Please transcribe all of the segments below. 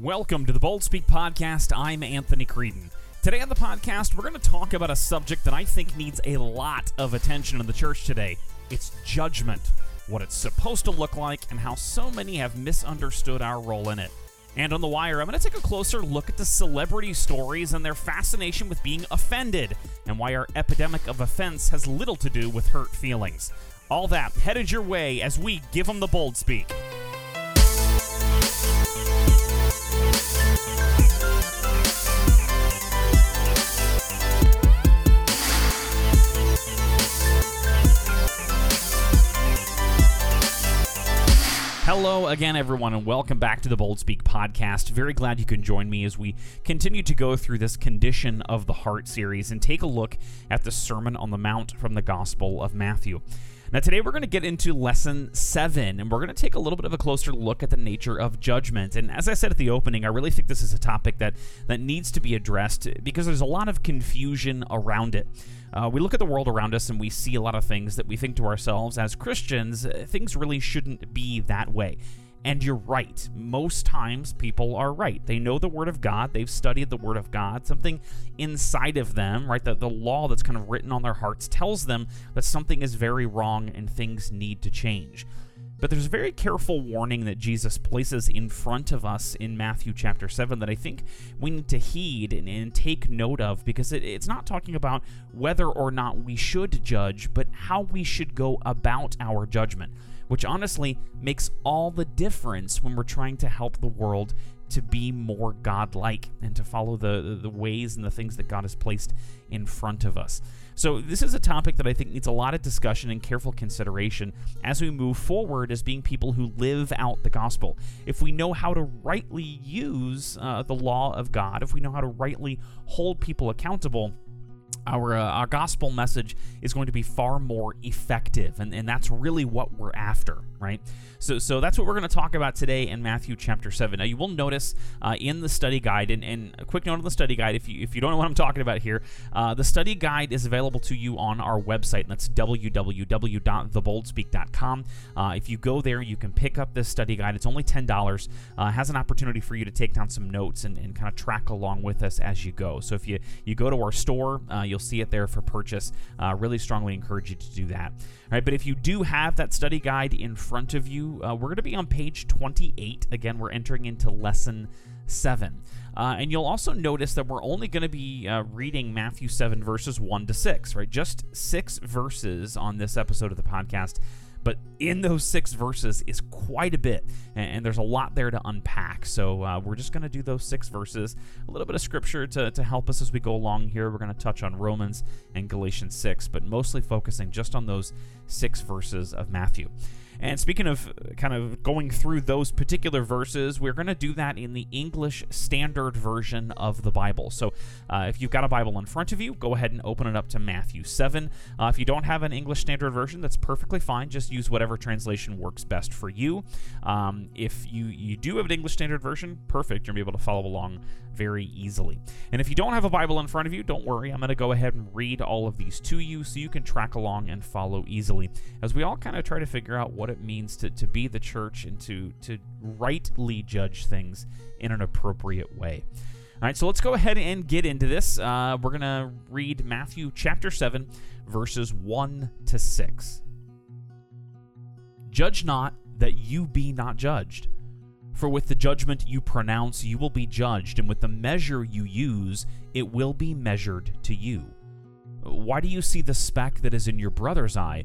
Welcome to the Bold Speak Podcast. I'm Anthony Creedon. Today on the podcast, we're going to talk about a subject that I think needs a lot of attention in the church today. It's judgment, what it's supposed to look like, and how so many have misunderstood our role in it. And on The Wire, I'm going to take a closer look at the celebrity stories and their fascination with being offended, and why our epidemic of offense has little to do with hurt feelings. All that headed your way as we give them the bold speak. Hello again, everyone, and welcome back to the Bold Speak podcast. Very glad you can join me as we continue to go through this Condition of the Heart series and take a look at the Sermon on the Mount from the Gospel of Matthew. Now, today we're going to get into lesson seven, and we're going to take a little bit of a closer look at the nature of judgment. And as I said at the opening, I really think this is a topic that, that needs to be addressed because there's a lot of confusion around it. Uh, we look at the world around us and we see a lot of things that we think to ourselves as Christians, uh, things really shouldn't be that way. And you're right. Most times people are right. They know the Word of God, they've studied the Word of God. Something inside of them, right, the, the law that's kind of written on their hearts tells them that something is very wrong and things need to change. But there's a very careful warning that Jesus places in front of us in Matthew chapter 7 that I think we need to heed and, and take note of because it, it's not talking about whether or not we should judge, but how we should go about our judgment which honestly makes all the difference when we're trying to help the world to be more godlike and to follow the, the ways and the things that God has placed in front of us. So, this is a topic that I think needs a lot of discussion and careful consideration as we move forward as being people who live out the gospel. If we know how to rightly use uh, the law of God, if we know how to rightly hold people accountable, our, uh, our gospel message is going to be far more effective and, and that's really what we're after right? So so that's what we're going to talk about today in matthew chapter 7 now you will notice uh, in the study guide and, and a quick note on the study guide if you if you don't know what i'm talking about here uh, the study guide is available to you on our website and that's www.theboldspeak.com uh, if you go there you can pick up this study guide. It's only $10 uh, has an opportunity for you to take down some notes and, and kind of track along with us as you go. So if you you go to our store uh, you'll see it there for purchase uh, really strongly encourage you to do that all right but if you do have that study guide in front of you uh, we're going to be on page 28 again we're entering into lesson 7 uh, and you'll also notice that we're only going to be uh, reading Matthew 7, verses 1 to 6, right? Just six verses on this episode of the podcast. But in those six verses is quite a bit, and, there's a lot there to unpack. So uh, we're just going to do those six verses, a little bit of scripture to, to help us as we go along here. We're going to touch on Romans and Galatians 6, but mostly focusing just on those six verses of Matthew. And speaking of kind of going through those particular verses, we're going to do that in the English Standard Version of the Bible. So uh, if you've got a Bible in front of you, go ahead and open it up to Matthew 7. Uh, if you don't have an English Standard Version, that's perfectly fine. Just use whatever translation works best for you. Um, if you, you do have an English Standard Version, perfect. You'll be able to follow along very easily. And if you don't have a Bible in front of you, don't worry. I'm going to go ahead and read all of these to you so you can track along and follow easily as we all kind of try to figure out what it means to, to be the church and to, to rightly judge things in an appropriate way. All right, so let's go ahead and get into this. Uh, we're going to read Matthew chapter 7, verses 1 to 6. Judge not that you be not judged. For with the judgment you pronounce, you will be judged, and with the measure you use, it will be measured to you. Why do you see the speck that is in your brother's eye,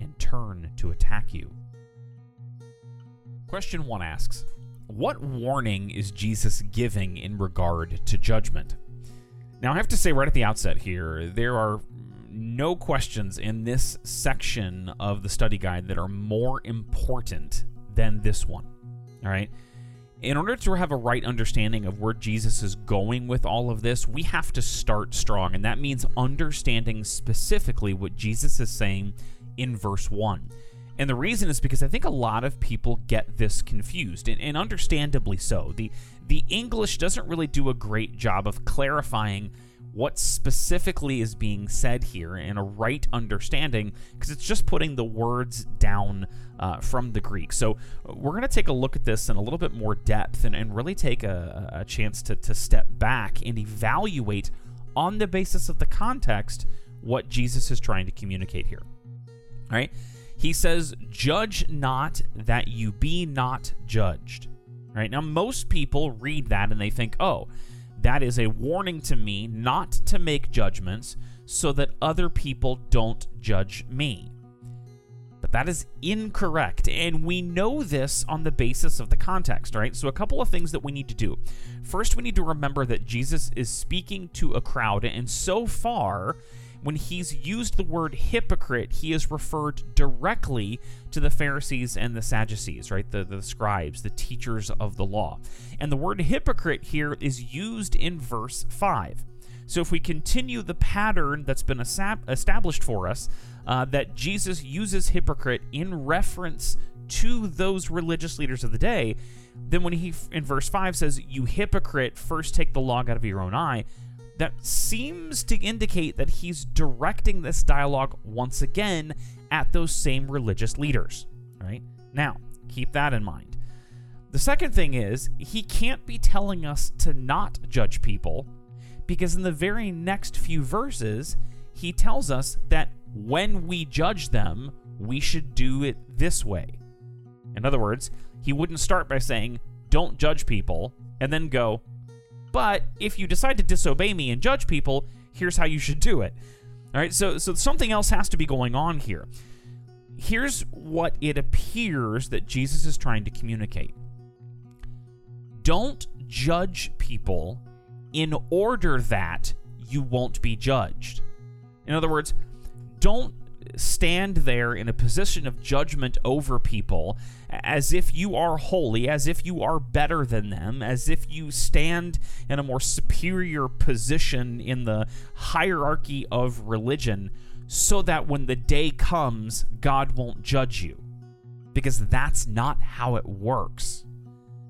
and turn to attack you. Question 1 asks What warning is Jesus giving in regard to judgment? Now, I have to say right at the outset here, there are no questions in this section of the study guide that are more important than this one. All right? in order to have a right understanding of where Jesus is going with all of this, we have to start strong. And that means understanding specifically what Jesus is saying in verse 1. And the reason is because I think a lot of people get this confused, and, and, understandably so. The, the English doesn't really do a great job of clarifying what specifically is being said here in a right understanding, because it's just putting the words down uh, from the Greek. So we're going to take a look at this in a little bit more depth and, and really take a, a chance to, to step back and evaluate on the basis of the context what Jesus is trying to communicate here. Right? He says, Judge not that you be not judged. Right now, most people read that and they think, oh, that is a warning to me not to make judgments so that other people don't judge me. But that is incorrect, and we know this on the basis of the context, right? So, a couple of things that we need to do. First, we need to remember that Jesus is speaking to a crowd, and so far, when he's used the word hypocrite, he is referred directly to the Pharisees and the Sadducees, right? The, the scribes, the teachers of the law. And the word hypocrite here is used in verse 5. So if we continue the pattern that's been established for us, uh, that Jesus uses hypocrite in reference to those religious leaders of the day, then when he in verse 5 says, You hypocrite, first take the log out of your own eye, that seems to indicate that he's directing this dialogue once again at those same religious leaders, right? Now, keep that in mind. The second thing is, he can't be telling us to not judge people because in the very next few verses, he tells us that when we judge them, we should do it this way. In other words, he wouldn't start by saying, don't judge people, and then go, but if you decide to disobey me and judge people, here's how you should do it. All right, so so something else has to be going on here. Here's what it appears that Jesus is trying to communicate. Don't judge people in order that you won't be judged. In other words, don't stand there in a position of judgment over people as if you are holy, as if you are better than them, as if you stand in a more superior position in the hierarchy of religion, so that when the day comes, God won't judge you. Because that's not how it works.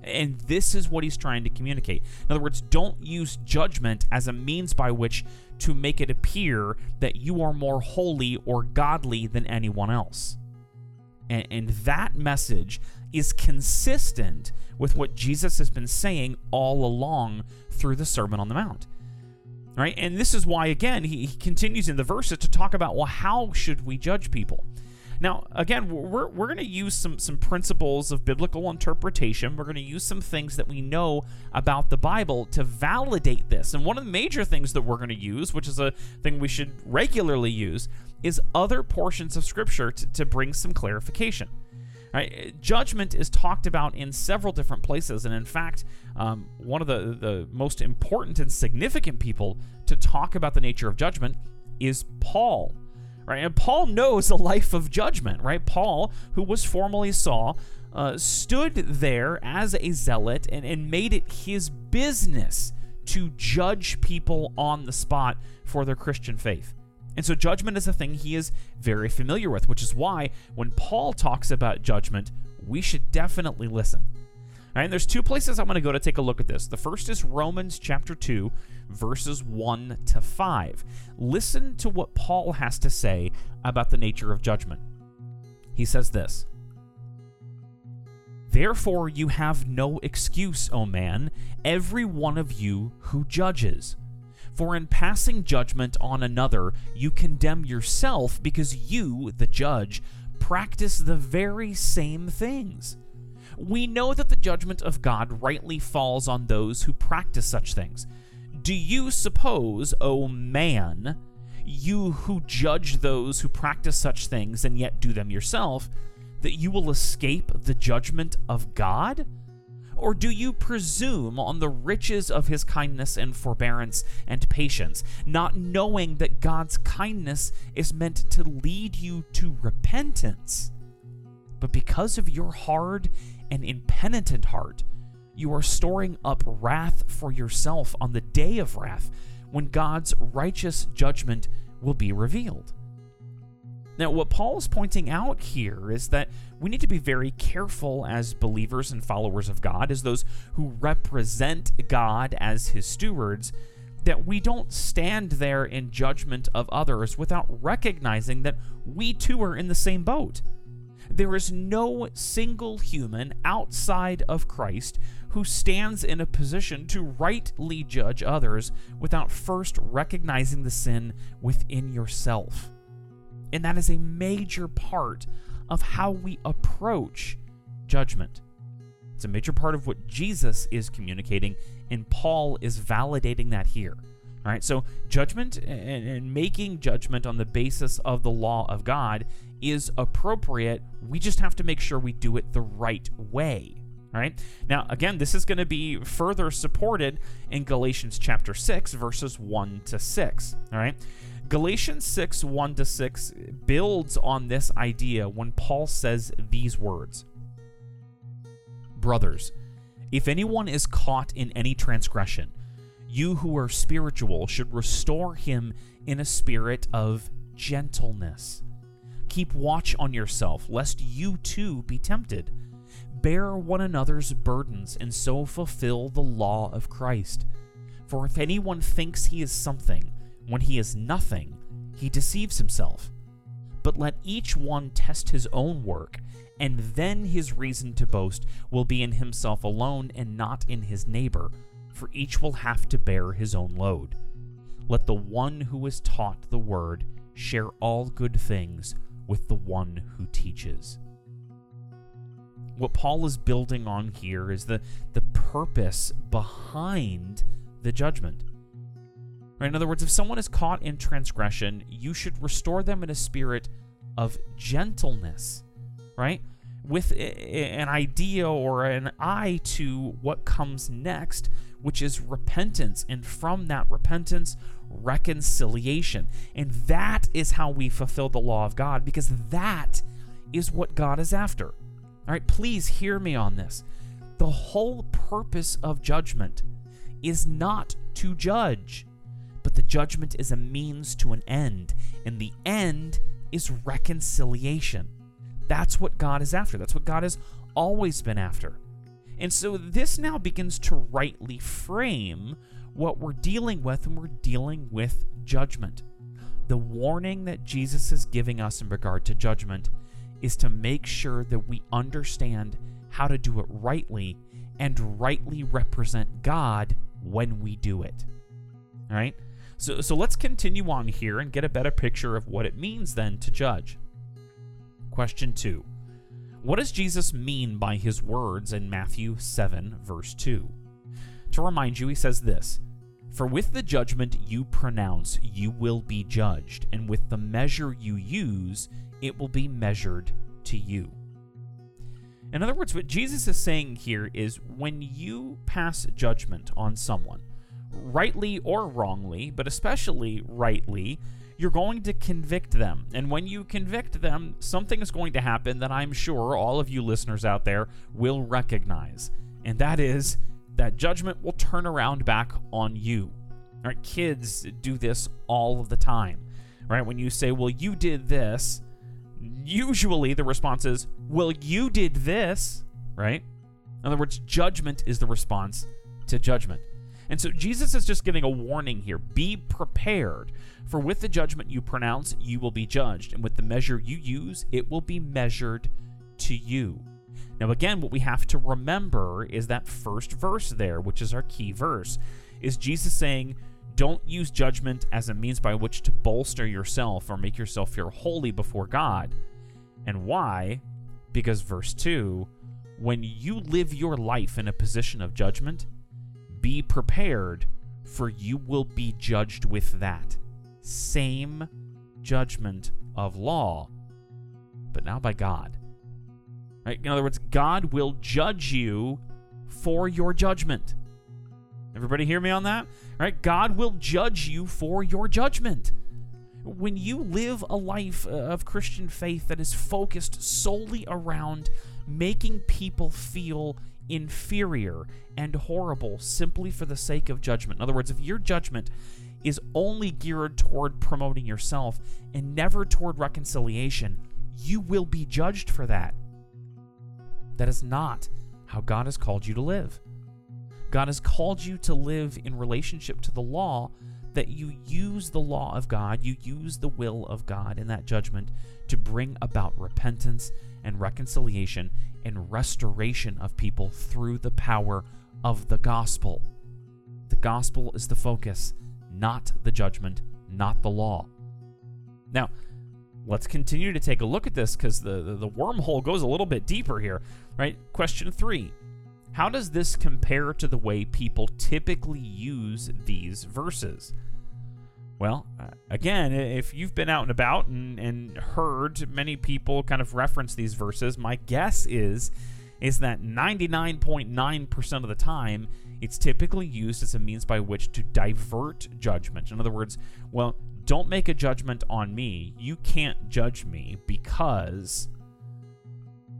And this is what he's trying to communicate. In other words, don't use judgment as a means by which to make it appear that you are more holy or godly than anyone else. And, and that message is consistent with what Jesus has been saying all along through the Sermon on the Mount. Right? And this is why, again, he, he continues in the verses to talk about, well, how should we judge people? Now, again, we're, we're going to use some, some principles of biblical interpretation. We're going to use some things that we know about the Bible to validate this. And one of the major things that we're going to use, which is a thing we should regularly use, is other portions of Scripture to, to bring some clarification. Right? Judgment is talked about in several different places, and in fact, um, one of the, the most important and significant people to talk about the nature of judgment is Paul right? And Paul knows a life of judgment, right? Paul, who was formerly Saul, uh, stood there as a zealot and, and made it his business to judge people on the spot for their Christian faith. And so judgment is a thing he is very familiar with, which is why when Paul talks about judgment, we should definitely listen. All right, there's two places I'm going to go to take a look at this. The first is Romans chapter 2, verses 1 to 5. Listen to what Paul has to say about the nature of judgment. He says this Therefore, you have no excuse, O man, every one of you who judges. For in passing judgment on another, you condemn yourself because you, the judge, practice the very same things. We know that the judgment of God rightly falls on those who practice such things. Do you suppose, O oh man, you who judge those who practice such things and yet do them yourself, that you will escape the judgment of God? Or do you presume on the riches of his kindness and forbearance and patience, not knowing that God's kindness is meant to lead you to repentance? But because of your hard and impenitent heart, you are storing up wrath for yourself on the day of wrath when God's righteous judgment will be revealed. Now, what Paul is pointing out here is that we need to be very careful as believers and followers of God, as those who represent God as his stewards, that we don't stand there in judgment of others without recognizing that we too are in the same boat. There is no single human outside of Christ who stands in a position to rightly judge others without first recognizing the sin within yourself. And that is a major part of how we approach judgment. It's a major part of what Jesus is communicating, and Paul is validating that here. All right, so judgment and, and, making judgment on the basis of the law of God is appropriate. We just have to make sure we do it the right way. All right. Now, again, this is going to be further supported in Galatians chapter 6, verses 1 to 6. All right. Galatians 6 1 to 6 builds on this idea when Paul says these words Brothers, if anyone is caught in any transgression, you who are spiritual should restore him in a spirit of gentleness. Keep watch on yourself, lest you too be tempted. Bear one another's burdens, and so fulfill the law of Christ. For if anyone thinks he is something, when he is nothing, he deceives himself. But let each one test his own work, and then his reason to boast will be in himself alone and not in his neighbor, for each will have to bear his own load. Let the one who is taught the word share all good things with the one who teaches. What Paul is building on here is the, the purpose behind the judgment. Right? In other words, if someone is caught in transgression, you should restore them in a spirit of gentleness, right? With an idea or an eye to what comes next, which is repentance. And from that repentance, reconciliation. And that is how we fulfill the law of God, because that is what God is after. All right, please hear me on this. The whole purpose of judgment is not to judge but the judgment is a means to an end, and the end is reconciliation. That's what God is after. That's what God has always been after. And so this now begins to rightly frame what we're dealing with when we're dealing with judgment. The warning that Jesus is giving us in regard to judgment is to make sure that we understand how to do it rightly and rightly represent God when we do it. All right? So, so let's continue on here and get a better picture of what it means then to judge. Question 2. What does Jesus mean by his words in Matthew 7, verse 2? To remind you, he says this For with the judgment you pronounce, you will be judged, and with the measure you use, it will be measured to you. In other words, what Jesus is saying here is when you pass judgment on someone, rightly or wrongly, but especially rightly, you're going to convict them. And when you convict them, something is going to happen that I'm sure all of you listeners out there will recognize. And that is that judgment will turn around back on you. All right, kids do this all of the time. Right? When you say, "Well, you did this," usually the response is, "Well, you did this," right? In other words, judgment is the response to judgment. And so Jesus is just giving a warning here. Be prepared, for with the judgment you pronounce, you will be judged, and with the measure you use, it will be measured to you. Now, again, what we have to remember is that first verse there, which is our key verse, is Jesus saying, Don't use judgment as a means by which to bolster yourself or make yourself feel holy before God. And why? Because verse 2 when you live your life in a position of judgment, be prepared, for you will be judged with that same judgment of law, but now by God. In other words, God will judge you for your judgment. Everybody hear me on that? Right? God will judge you for your judgment. When you live a life uh, of Christian faith that is focused solely around making people feel inferior and horrible simply for the sake of judgment. In other words, if your judgment is only geared toward promoting yourself and never toward reconciliation, you will be judged for that. That is not how God has called you to live. God has called you to live in relationship to the law, that you use the law of God, you use the will of God in that judgment to bring about repentance and reconciliation and restoration of people through the power of the gospel. The gospel is the focus, not the judgment, not the law. Now, let's continue to take a look at this because the, the, the wormhole goes a little bit deeper here, right? Question three How does this compare to the way people typically use these verses? Well, uh, again, if you've been out and about and, and heard many people kind of reference these verses, my guess is is that 99.9% of the time it's typically used as a means by which to divert judgment. In other words, well, don't make a judgment on me. You can't judge me because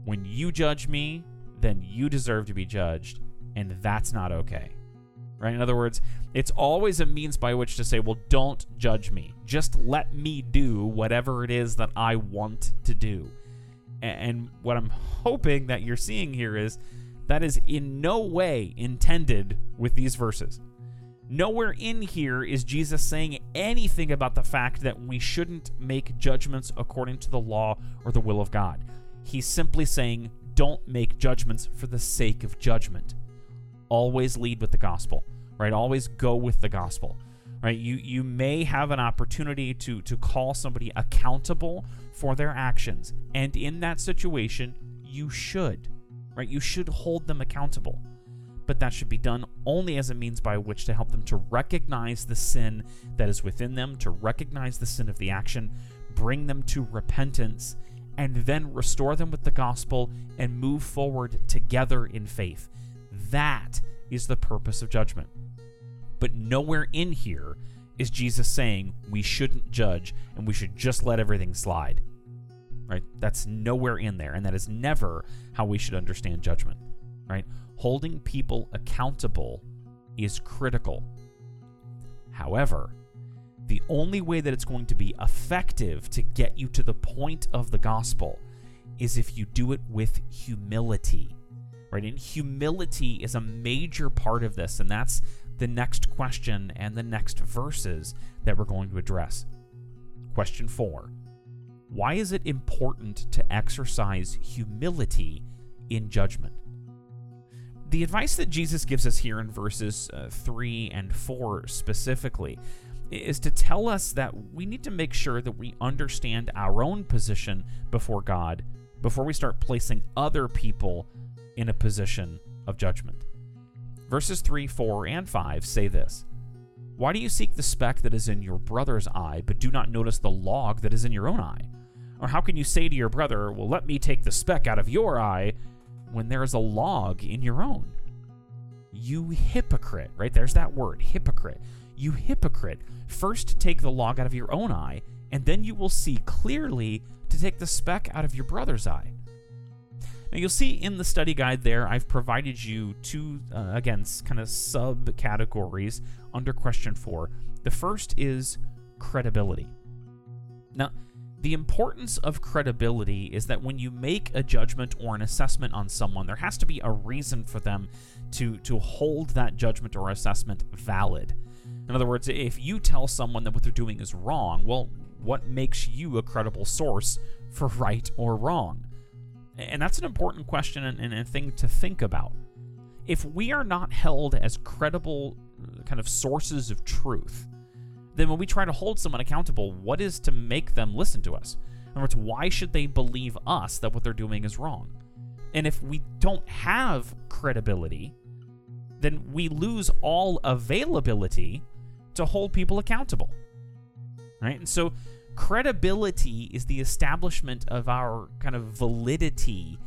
when you judge me, then you deserve to be judged, and that's not okay right? In other words, it's always a means by which to say, well, don't judge me. Just let me do whatever it is that I want to do. And what I'm hoping that you're seeing here is that is in no way intended with these verses. Nowhere in here is Jesus saying anything about the fact that we shouldn't make judgments according to the law or the will of God. He's simply saying, don't make judgments for the sake of judgment always lead with the gospel, right? Always go with the gospel, right? You you may have an opportunity to to call somebody accountable for their actions, and in that situation, you should, right? You should hold them accountable. But that should be done only as a means by which to help them to recognize the sin that is within them, to recognize the sin of the action, bring them to repentance, and then restore them with the gospel and move forward together in faith. That is the purpose of judgment. But nowhere in here is Jesus saying we shouldn't judge and we should just let everything slide. Right? That's nowhere in there, and that is never how we should understand judgment. Right? Holding people accountable is critical. However, the only way that it's going to be effective to get you to the point of the gospel is if you do it with humility right? And humility is a major part of this, and that's the next question and the next verses that we're going to address. Question four Why is it important to exercise humility in judgment? The advice that Jesus gives us here in verses uh, 3 and 4 specifically is to tell us that we need to make sure that we understand our own position before God before we start placing other people in a position of judgment. Verses 3, 4, and 5 say this Why do you seek the speck that is in your brother's eye, but do not notice the log that is in your own eye? Or how can you say to your brother, Well, let me take the speck out of your eye, when there is a log in your own? You hypocrite, right? There's that word, hypocrite. You hypocrite. First take the log out of your own eye, and then you will see clearly to take the speck out of your brother's eye. Now, you'll see in the study guide there, I've provided you two, uh, again, kind of subcategories under question four. The first is credibility. Now, the importance of credibility is that when you make a judgment or an assessment on someone, there has to be a reason for them to, to hold that judgment or assessment valid. In other words, if you tell someone that what they're doing is wrong, well, what makes you a credible source for right or wrong? And that's an important question and, and a thing to think about. If we are not held as credible uh, kind of sources of truth, then when we try to hold someone accountable, what is to make them listen to us? In other words, why should they believe us that what they're doing is wrong? And if we don't have credibility, then we lose all availability to hold people accountable. Right? And so credibility is the establishment of our kind of validity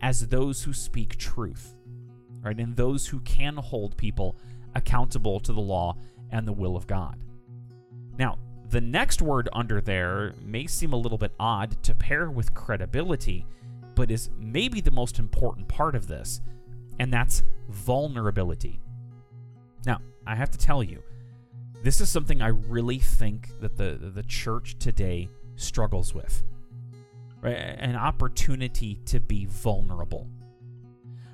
as those who speak truth, right? And those who can hold people accountable to the law and the will of God. Now, the next word under there may seem a little bit odd to pair with credibility, but is maybe the most important part of this. And that's vulnerability. Now, I have to tell you, this is something I really think that the the church today struggles with. Right? An opportunity to be vulnerable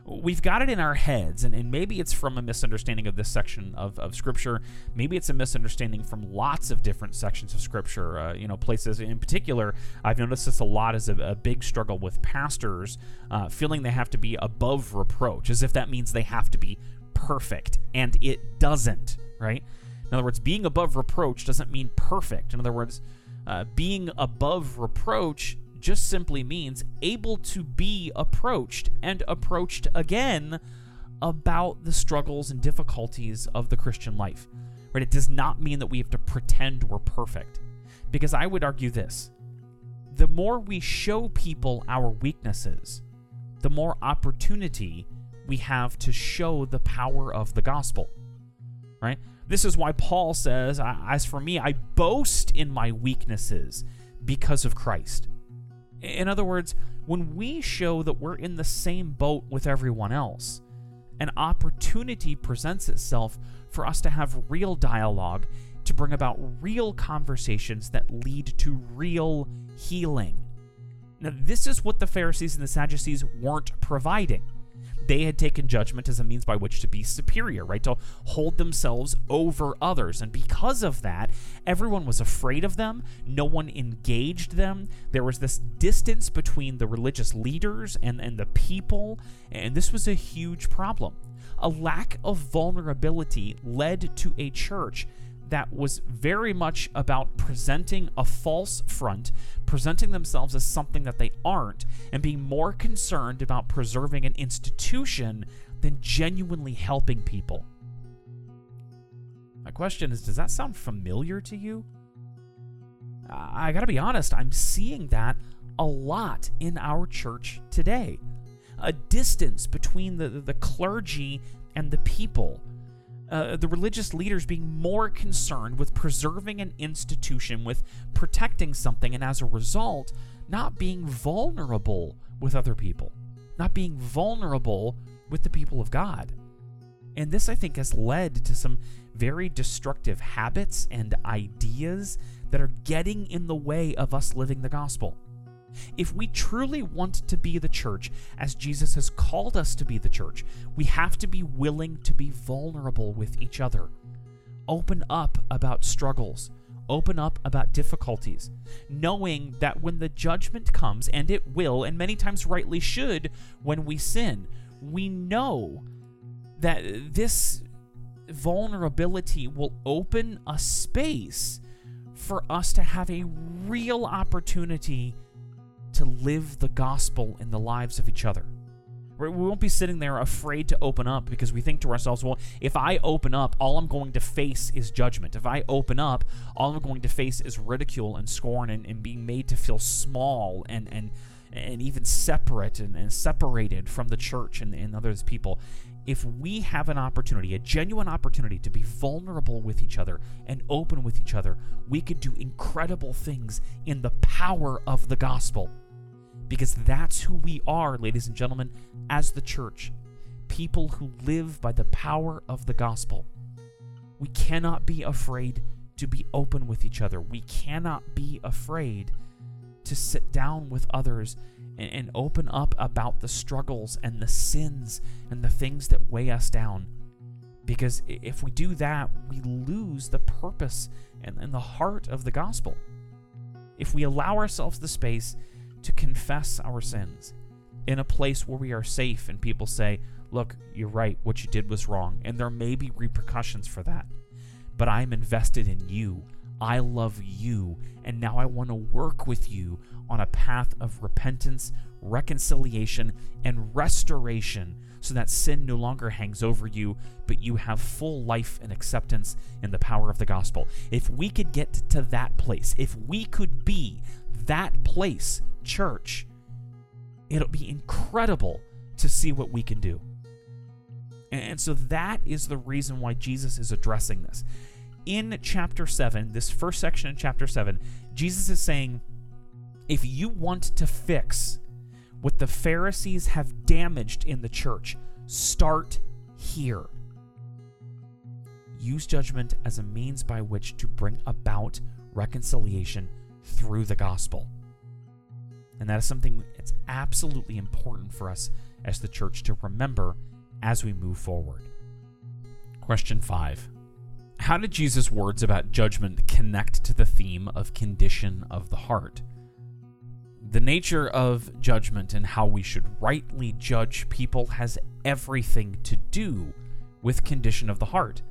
we've got it in our heads, and, and maybe it's from a misunderstanding of this section of, of Scripture. Maybe it's a misunderstanding from lots of different sections of Scripture. Uh, you know, places in particular, I've noticed this a lot as a, a big struggle with pastors uh, feeling they have to be above reproach, as if that means they have to be perfect, and it doesn't, right? In other words, being above reproach doesn't mean perfect. In other words, uh, being above reproach just simply means able to be approached and approached again about the struggles and difficulties of the Christian life. Right? It does not mean that we have to pretend we're perfect. Because I would argue this the more we show people our weaknesses, the more opportunity we have to show the power of the gospel. Right? This is why Paul says, As for me, I boast in my weaknesses because of Christ. In other words, when we show that we're in the same boat with everyone else, an opportunity presents itself for us to have real dialogue, to bring about real conversations that lead to real healing. Now, this is what the Pharisees and the Sadducees weren't providing they had taken judgment as a means by which to be superior, right? To hold themselves over others. And because of that, everyone was afraid of them. No one engaged them. There was this distance between the religious leaders and, and the people. And this was a huge problem. A lack of vulnerability led to a church that was very much about presenting a false front, presenting themselves as something that they aren't, and being more concerned about preserving an institution than genuinely helping people. My question is Does that sound familiar to you? I gotta be honest, I'm seeing that a lot in our church today. A distance between the, the clergy and the people uh, the religious leaders being more concerned with preserving an institution, with protecting something, and as a result, not being vulnerable with other people, not being vulnerable with the people of God. And this, I think, has led to some very destructive habits and ideas that are getting in the way of us living the gospel. If we truly want to be the church as Jesus has called us to be the church, we have to be willing to be vulnerable with each other. Open up about struggles, open up about difficulties, knowing that when the judgment comes, and it will, and many times rightly should, when we sin, we know that this vulnerability will open a space for us to have a real opportunity live the gospel in the lives of each other. We won't be sitting there afraid to open up because we think to ourselves, well, if I open up, all I'm going to face is judgment. If I open up, all I'm going to face is ridicule and scorn and, and being made to feel small and, and, and even separate and, and separated from the church and, and others people. If we have an opportunity, a genuine opportunity to be vulnerable with each other and open with each other, we could do incredible things in the power of the gospel because that's who we are, ladies and gentlemen, as the church. People who live by the power of the gospel. We cannot be afraid to be open with each other. We cannot be afraid to sit down with others and, and, open up about the struggles and the sins and the things that weigh us down. Because if we do that, we lose the purpose and, and the heart of the gospel. If we allow ourselves the space to confess our sins in a place where we are safe and people say, Look, you're right, what you did was wrong, and there may be repercussions for that. But I'm invested in you. I love you, and now I want to work with you on a path of repentance, reconciliation, and restoration so that sin no longer hangs over you, but you have full life and acceptance in the power of the gospel. If we could get to that place, if we could be that place church, it'll be incredible to see what we can do. And so that is the reason why Jesus is addressing this. In chapter 7, this first section in chapter 7, Jesus is saying, if you want to fix what the Pharisees have damaged in the church, start here. Use judgment as a means by which to bring about reconciliation through the gospel. And that is something that's absolutely important for us as the church to remember as we move forward. Question 5 How did Jesus' words about judgment connect to the theme of condition of the heart? The nature of judgment and how we should rightly judge people has everything to do with condition of the heart.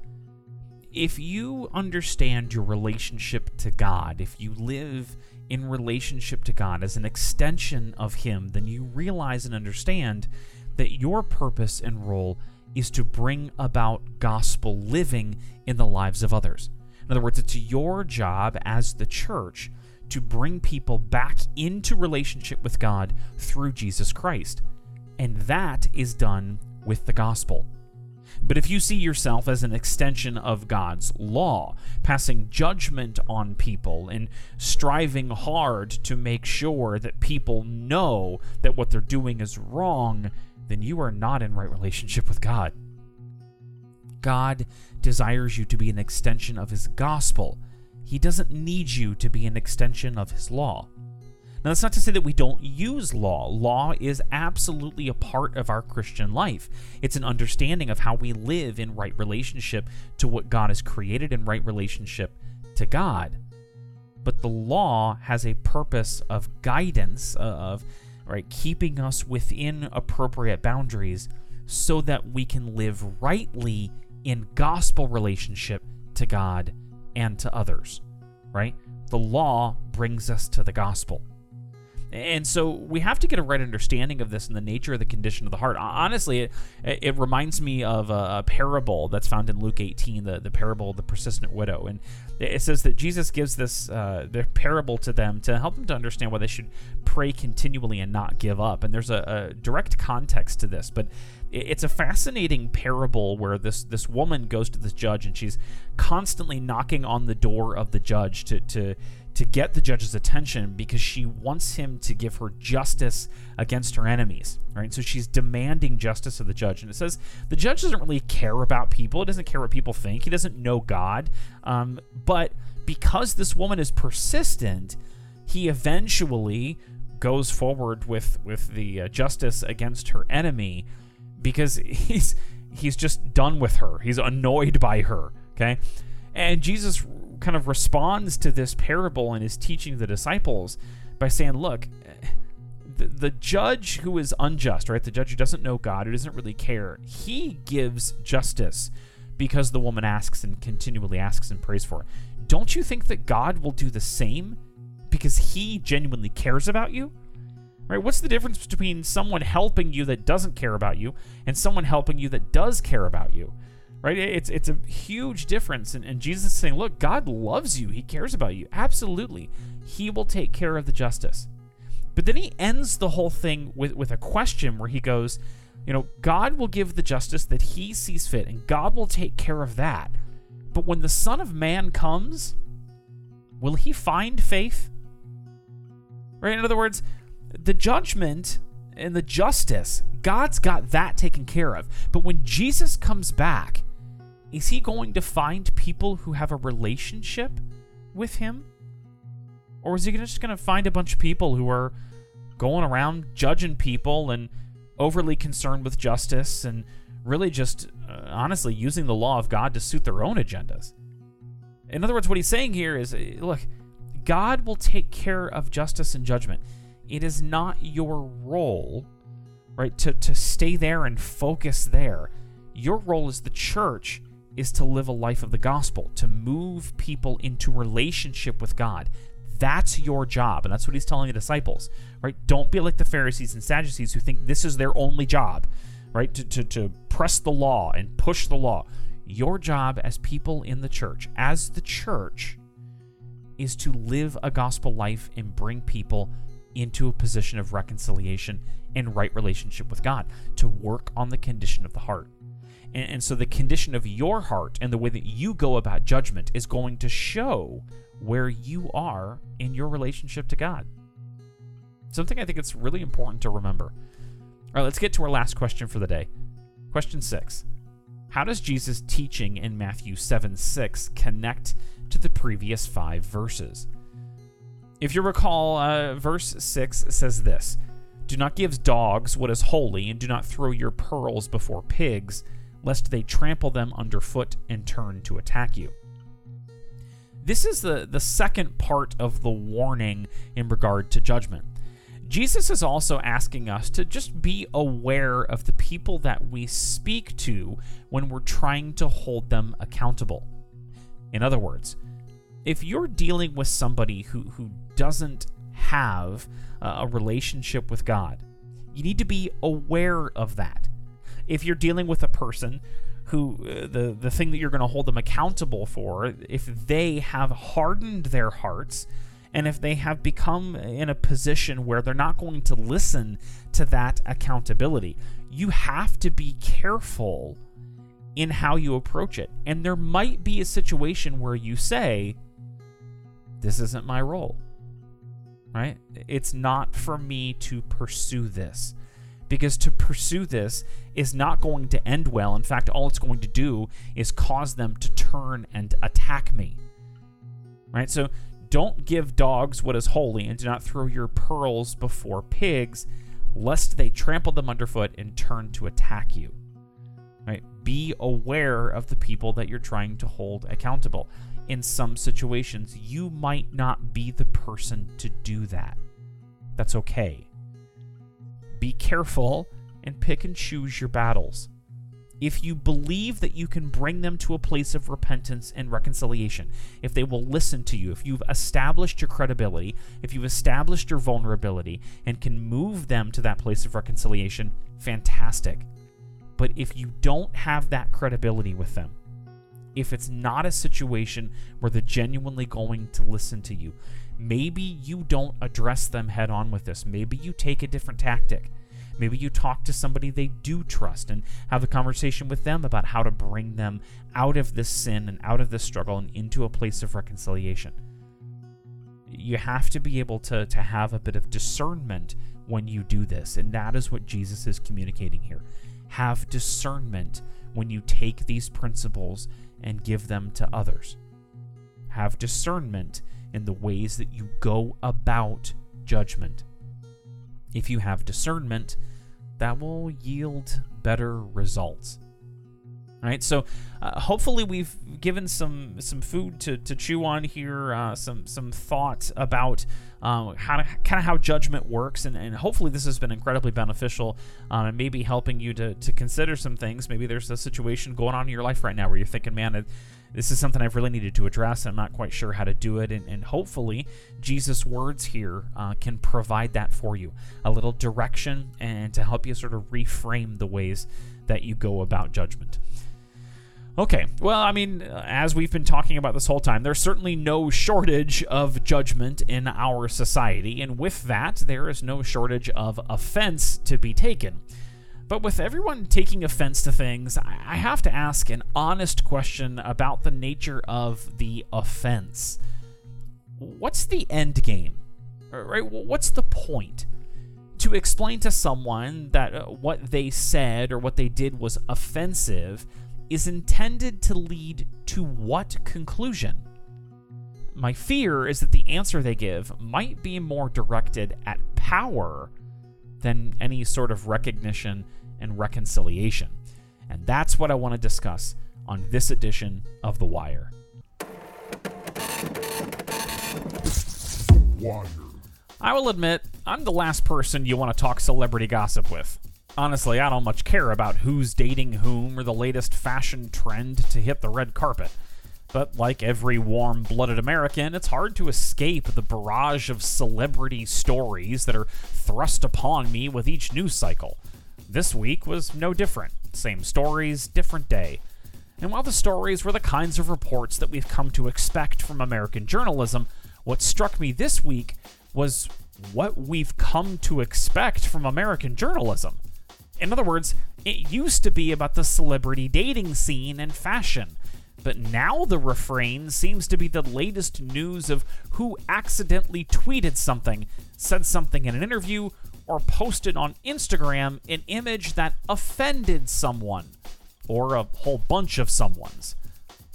If you understand your relationship to God, if you live in relationship to God as an extension of Him, then you realize and understand that your purpose and role is to bring about gospel living in the lives of others. In other words, it's your job as the church to bring people back into relationship with God through Jesus Christ. And that is done with the gospel. But if you see yourself as an extension of God's law, passing judgment on people and striving hard to make sure that people know that what they're doing is wrong, then you are not in right relationship with God. God desires you to be an extension of His gospel. He doesn't need you to be an extension of His law. Now, that's not to say that we don't use law. Law is absolutely a part of our Christian life. It's an understanding of how we live in right relationship to what God has created in right relationship to God. But the law has a purpose of guidance, uh, of right keeping us within appropriate boundaries so that we can live rightly in gospel relationship to God and to others, right? The law brings us to the gospel. And so we have to get a right understanding of this and the nature of the condition of the heart. Honestly, it, it reminds me of a, a, parable that's found in Luke 18, the, the parable of the persistent widow. And it says that Jesus gives this uh, the parable to them to help them to understand why they should pray continually and not give up. And there's a, a direct context to this, but it's a fascinating parable where this this woman goes to this judge and she's constantly knocking on the door of the judge to to to get the judge's attention because she wants him to give her justice against her enemies, right? So she's demanding justice of the judge. And it says the judge doesn't really care about people, he doesn't care what people think, he doesn't know God. Um, but because this woman is persistent, he eventually goes forward with, with the uh, justice against her enemy because he's he's just done with her. He's annoyed by her, okay? And Jesus kind of responds to this parable and is teaching the disciples by saying, look, the, the judge who is unjust, right? The judge who doesn't know God, who doesn't really care, he gives justice because the woman asks and continually asks and prays for. Don't you think that God will do the same because he genuinely cares about you? Right? What's the difference between someone helping you that doesn't care about you and someone helping you that does care about you? Right? It's it's a huge difference, and, and Jesus is saying, look, God loves you. He cares about you. Absolutely, He will take care of the justice. But then he ends the whole thing with with a question where he goes, you know, God will give the justice that He sees fit, and God will take care of that. But when the Son of Man comes, will He find faith? Right? In other words, the judgment and the justice, God's got that taken care of. But when Jesus comes back, is he going to find people who have a relationship with him? Or is he just going to find a bunch of people who are going around judging people and overly concerned with justice and really just uh, honestly using the law of God to suit their own agendas? In other words, what he's saying here is uh, look, God will take care of justice and judgment. It is not your role, right, to, to stay there and focus there. Your role as the church is to live a life of the gospel, to move people into relationship with God. That's your job. And that's what he's telling the disciples, right? Don't be like the Pharisees and Sadducees who think this is their only job, right? To, to, to press the law and push the law. Your job as people in the church, as the church, is to live a gospel life and bring people into a position of reconciliation and right relationship with God, to work on the condition of the heart. And, and so the condition of your heart and the way that you go about judgment is going to show where you are in your relationship to God. Something I think it's really important to remember. All right, let's get to our last question for the day. Question 6. How does Jesus' teaching in Matthew 7 6 connect to the previous five verses? If you recall, uh, verse 6 says this Do not give dogs what is holy, and do not throw your pearls before pigs, lest they trample them underfoot and turn to attack you. This is the, the second part of the warning in regard to judgment. Jesus is also asking us to just be aware of the people that we speak to when we're trying to hold them accountable. In other words, if you're dealing with somebody who, who doesn't have a relationship with God, you need to be aware of that. If you're dealing with a person who uh, the the thing that you're going to hold them accountable for if they have hardened their hearts and if they have become in a position where they're not going to listen to that accountability you have to be careful in how you approach it and there might be a situation where you say this isn't my role right it's not for me to pursue this because to pursue this is not going to end well. In fact, all it's going to do is cause them to turn and attack me. Right? So don't give dogs what is holy, and do not throw your pearls before pigs, lest they trample them underfoot and turn to attack you. Right? Be aware of the people that you're trying to hold accountable. In some situations, you might not be the person to do that. That's okay. Be careful and pick and choose your battles. If you believe that you can bring them to a place of repentance and reconciliation, if they will listen to you, if you've established your credibility, if you've established your vulnerability, and can move them to that place of reconciliation, fantastic. But if you don't have that credibility with them, if it's not a situation where they're genuinely going to listen to you, maybe you don't address them head on with this. Maybe you take a different tactic. Maybe you talk to somebody they do trust and have a conversation with them about how to bring them out of this sin and out of this struggle and into a place of reconciliation. You have to be able to, to have a bit of discernment when you do this, and that is what Jesus is communicating here. Have discernment when you take these principles and give them to others. Have discernment in the ways that you go about judgment. If you have discernment, that will yield better results. All right, so uh, hopefully we've given some some food to, to chew on here, uh, some some thoughts about um, how kind of how judgment works, and, and hopefully this has been incredibly beneficial um, and maybe helping you to to consider some things. Maybe there's a situation going on in your life right now where you're thinking, man, this is something I've really needed to address. I'm not quite sure how to do it. And, and hopefully, Jesus' words here uh, can provide that for you a little direction and to help you sort of reframe the ways that you go about judgment. Okay, well, I mean, as we've been talking about this whole time, there's certainly no shortage of judgment in our society, and with that, there is no shortage of offense to be taken. But with everyone taking offense to things, I have to ask an honest question about the nature of the offense. What's the end game? Right? What's the point? To explain to someone that uh, what they said or what they did was offensive is intended to lead to what conclusion? My fear is that the answer they give might be more directed at power than any sort of recognition and reconciliation. And that's what I want to discuss on this edition of The Wire. Wire. I will admit, I'm the last person you want to talk celebrity gossip with. Honestly, I don't much care about who's dating whom or the latest fashion trend to hit the red carpet. But like every warm blooded American, it's hard to escape the barrage of celebrity stories that are thrust upon me with each news cycle. This week was no different. Same stories, different day. And while the stories were the kinds of reports that we've come to expect from American journalism, what struck me this week was what we've come to expect from American journalism. In other words, it used to be about the celebrity dating scene and fashion. But now the refrain seems to be the latest news of who accidentally tweeted something, said something in an interview, or posted on Instagram an image that offended someone or a whole bunch of someone's.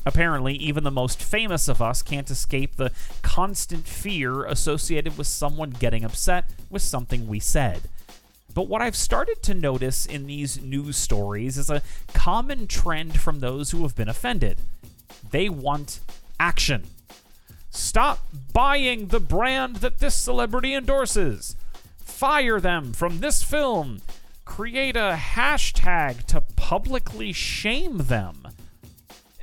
Apparently, even the most famous of us can't escape the constant fear associated with someone getting upset with something we said. But what I've started to notice in these news stories is a common trend from those who have been offended. They want action. Stop buying the brand that this celebrity endorses. Fire them from this film. Create a hashtag to publicly shame them.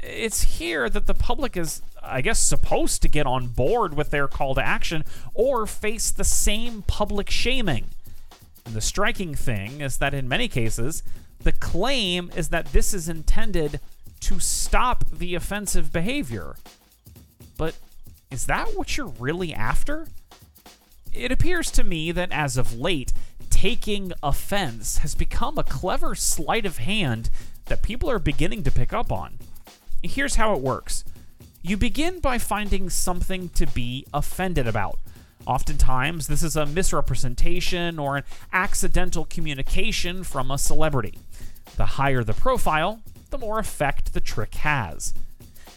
It's here that the public is, I guess, supposed to get on board with their call to action or face the same public shaming. And the striking thing is that in many cases, the claim is that this is intended to stop the offensive behavior. But is that what you're really after? It appears to me that as of late, taking offense has become a clever sleight of hand that people are beginning to pick up on. Here's how it works you begin by finding something to be offended about. Oftentimes, this is a misrepresentation or an accidental communication from a celebrity. The higher the profile, the more effect the trick has.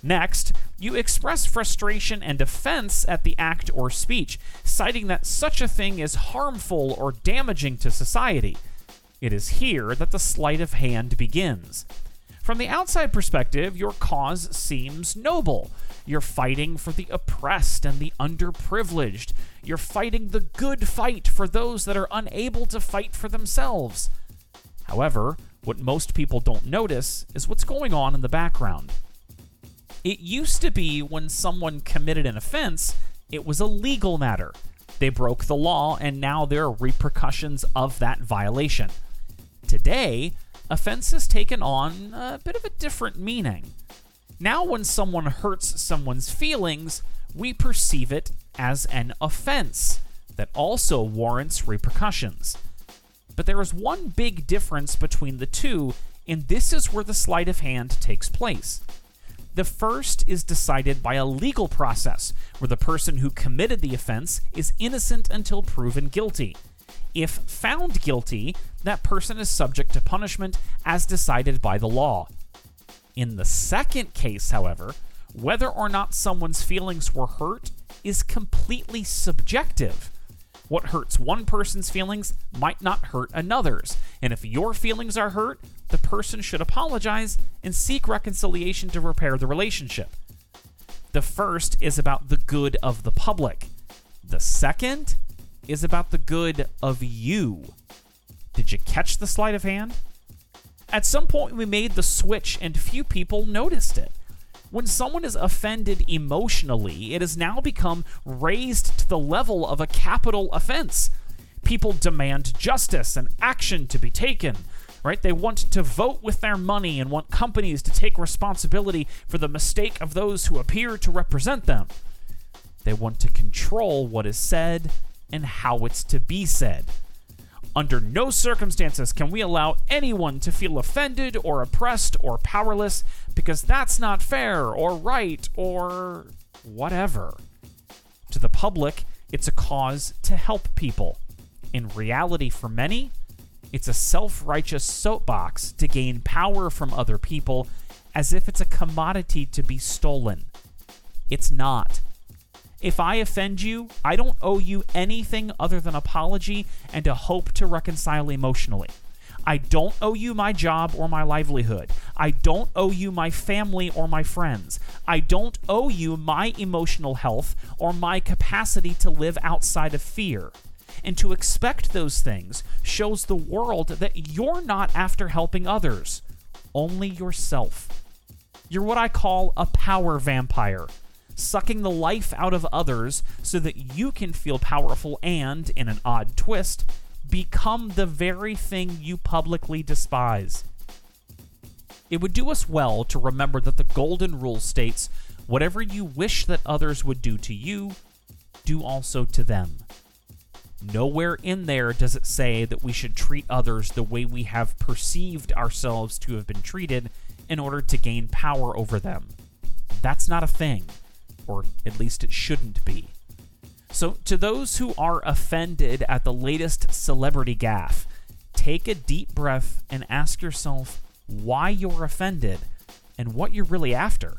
Next, you express frustration and offense at the act or speech, citing that such a thing is harmful or damaging to society. It is here that the sleight of hand begins. From the outside perspective, your cause seems noble. You're fighting for the oppressed and the underprivileged. You're fighting the good fight for those that are unable to fight for themselves. However, what most people don't notice is what's going on in the background. It used to be when someone committed an offense, it was a legal matter. They broke the law, and now there are repercussions of that violation. Today, offense has taken on a bit of a different meaning. Now, when someone hurts someone's feelings, we perceive it as an offense that also warrants repercussions. But there is one big difference between the two, and this is where the sleight of hand takes place. The first is decided by a legal process, where the person who committed the offense is innocent until proven guilty. If found guilty, that person is subject to punishment as decided by the law. In the second case, however, whether or not someone's feelings were hurt is completely subjective. What hurts one person's feelings might not hurt another's. And if your feelings are hurt, the person should apologize and seek reconciliation to repair the relationship. The first is about the good of the public, the second is about the good of you. Did you catch the sleight of hand? At some point, we made the switch, and few people noticed it. When someone is offended emotionally, it has now become raised to the level of a capital offense. People demand justice and action to be taken, right? They want to vote with their money and want companies to take responsibility for the mistake of those who appear to represent them. They want to control what is said and how it's to be said. Under no circumstances can we allow anyone to feel offended or oppressed or powerless because that's not fair or right or whatever. To the public, it's a cause to help people. In reality, for many, it's a self righteous soapbox to gain power from other people as if it's a commodity to be stolen. It's not. If I offend you, I don't owe you anything other than apology and a hope to reconcile emotionally. I don't owe you my job or my livelihood. I don't owe you my family or my friends. I don't owe you my emotional health or my capacity to live outside of fear. And to expect those things shows the world that you're not after helping others, only yourself. You're what I call a power vampire sucking the life out of others so that you can feel powerful and, in an odd twist, become the very thing you publicly despise. It would do us well to remember that the Golden Rule states whatever you wish that others would do to you, do also to them. Nowhere in there does it say that we should treat others the way we have perceived ourselves to have been treated in order to gain power over them. That's not a thing or at least it shouldn't be. So, to those who are offended at the latest celebrity gaffe, take a deep breath and ask yourself why you're offended and what you're really after.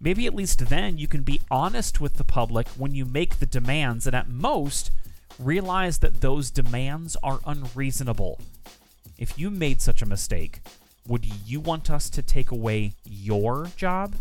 Maybe at least then you can be honest with the public when you make the demands, and at most, realize that those demands are unreasonable. If you made such a mistake, would you want us to take away your job?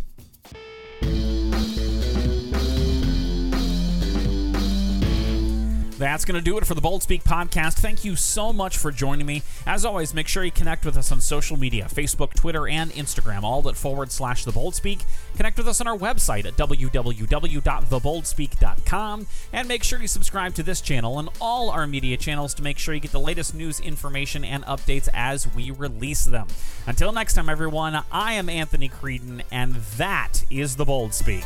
That's going to do it for the Bold Speak podcast. Thank you so much for joining me. As always, make sure you connect with us on social media Facebook, Twitter, and Instagram, all at forward slash the Bold Speak. Connect with us on our website at www.theboldspeak.com. And make sure you subscribe to this channel and all our media channels to make sure you get the latest news, information, and updates as we release them. Until next time, everyone, I am Anthony Creedon, and that is the Bold Speak.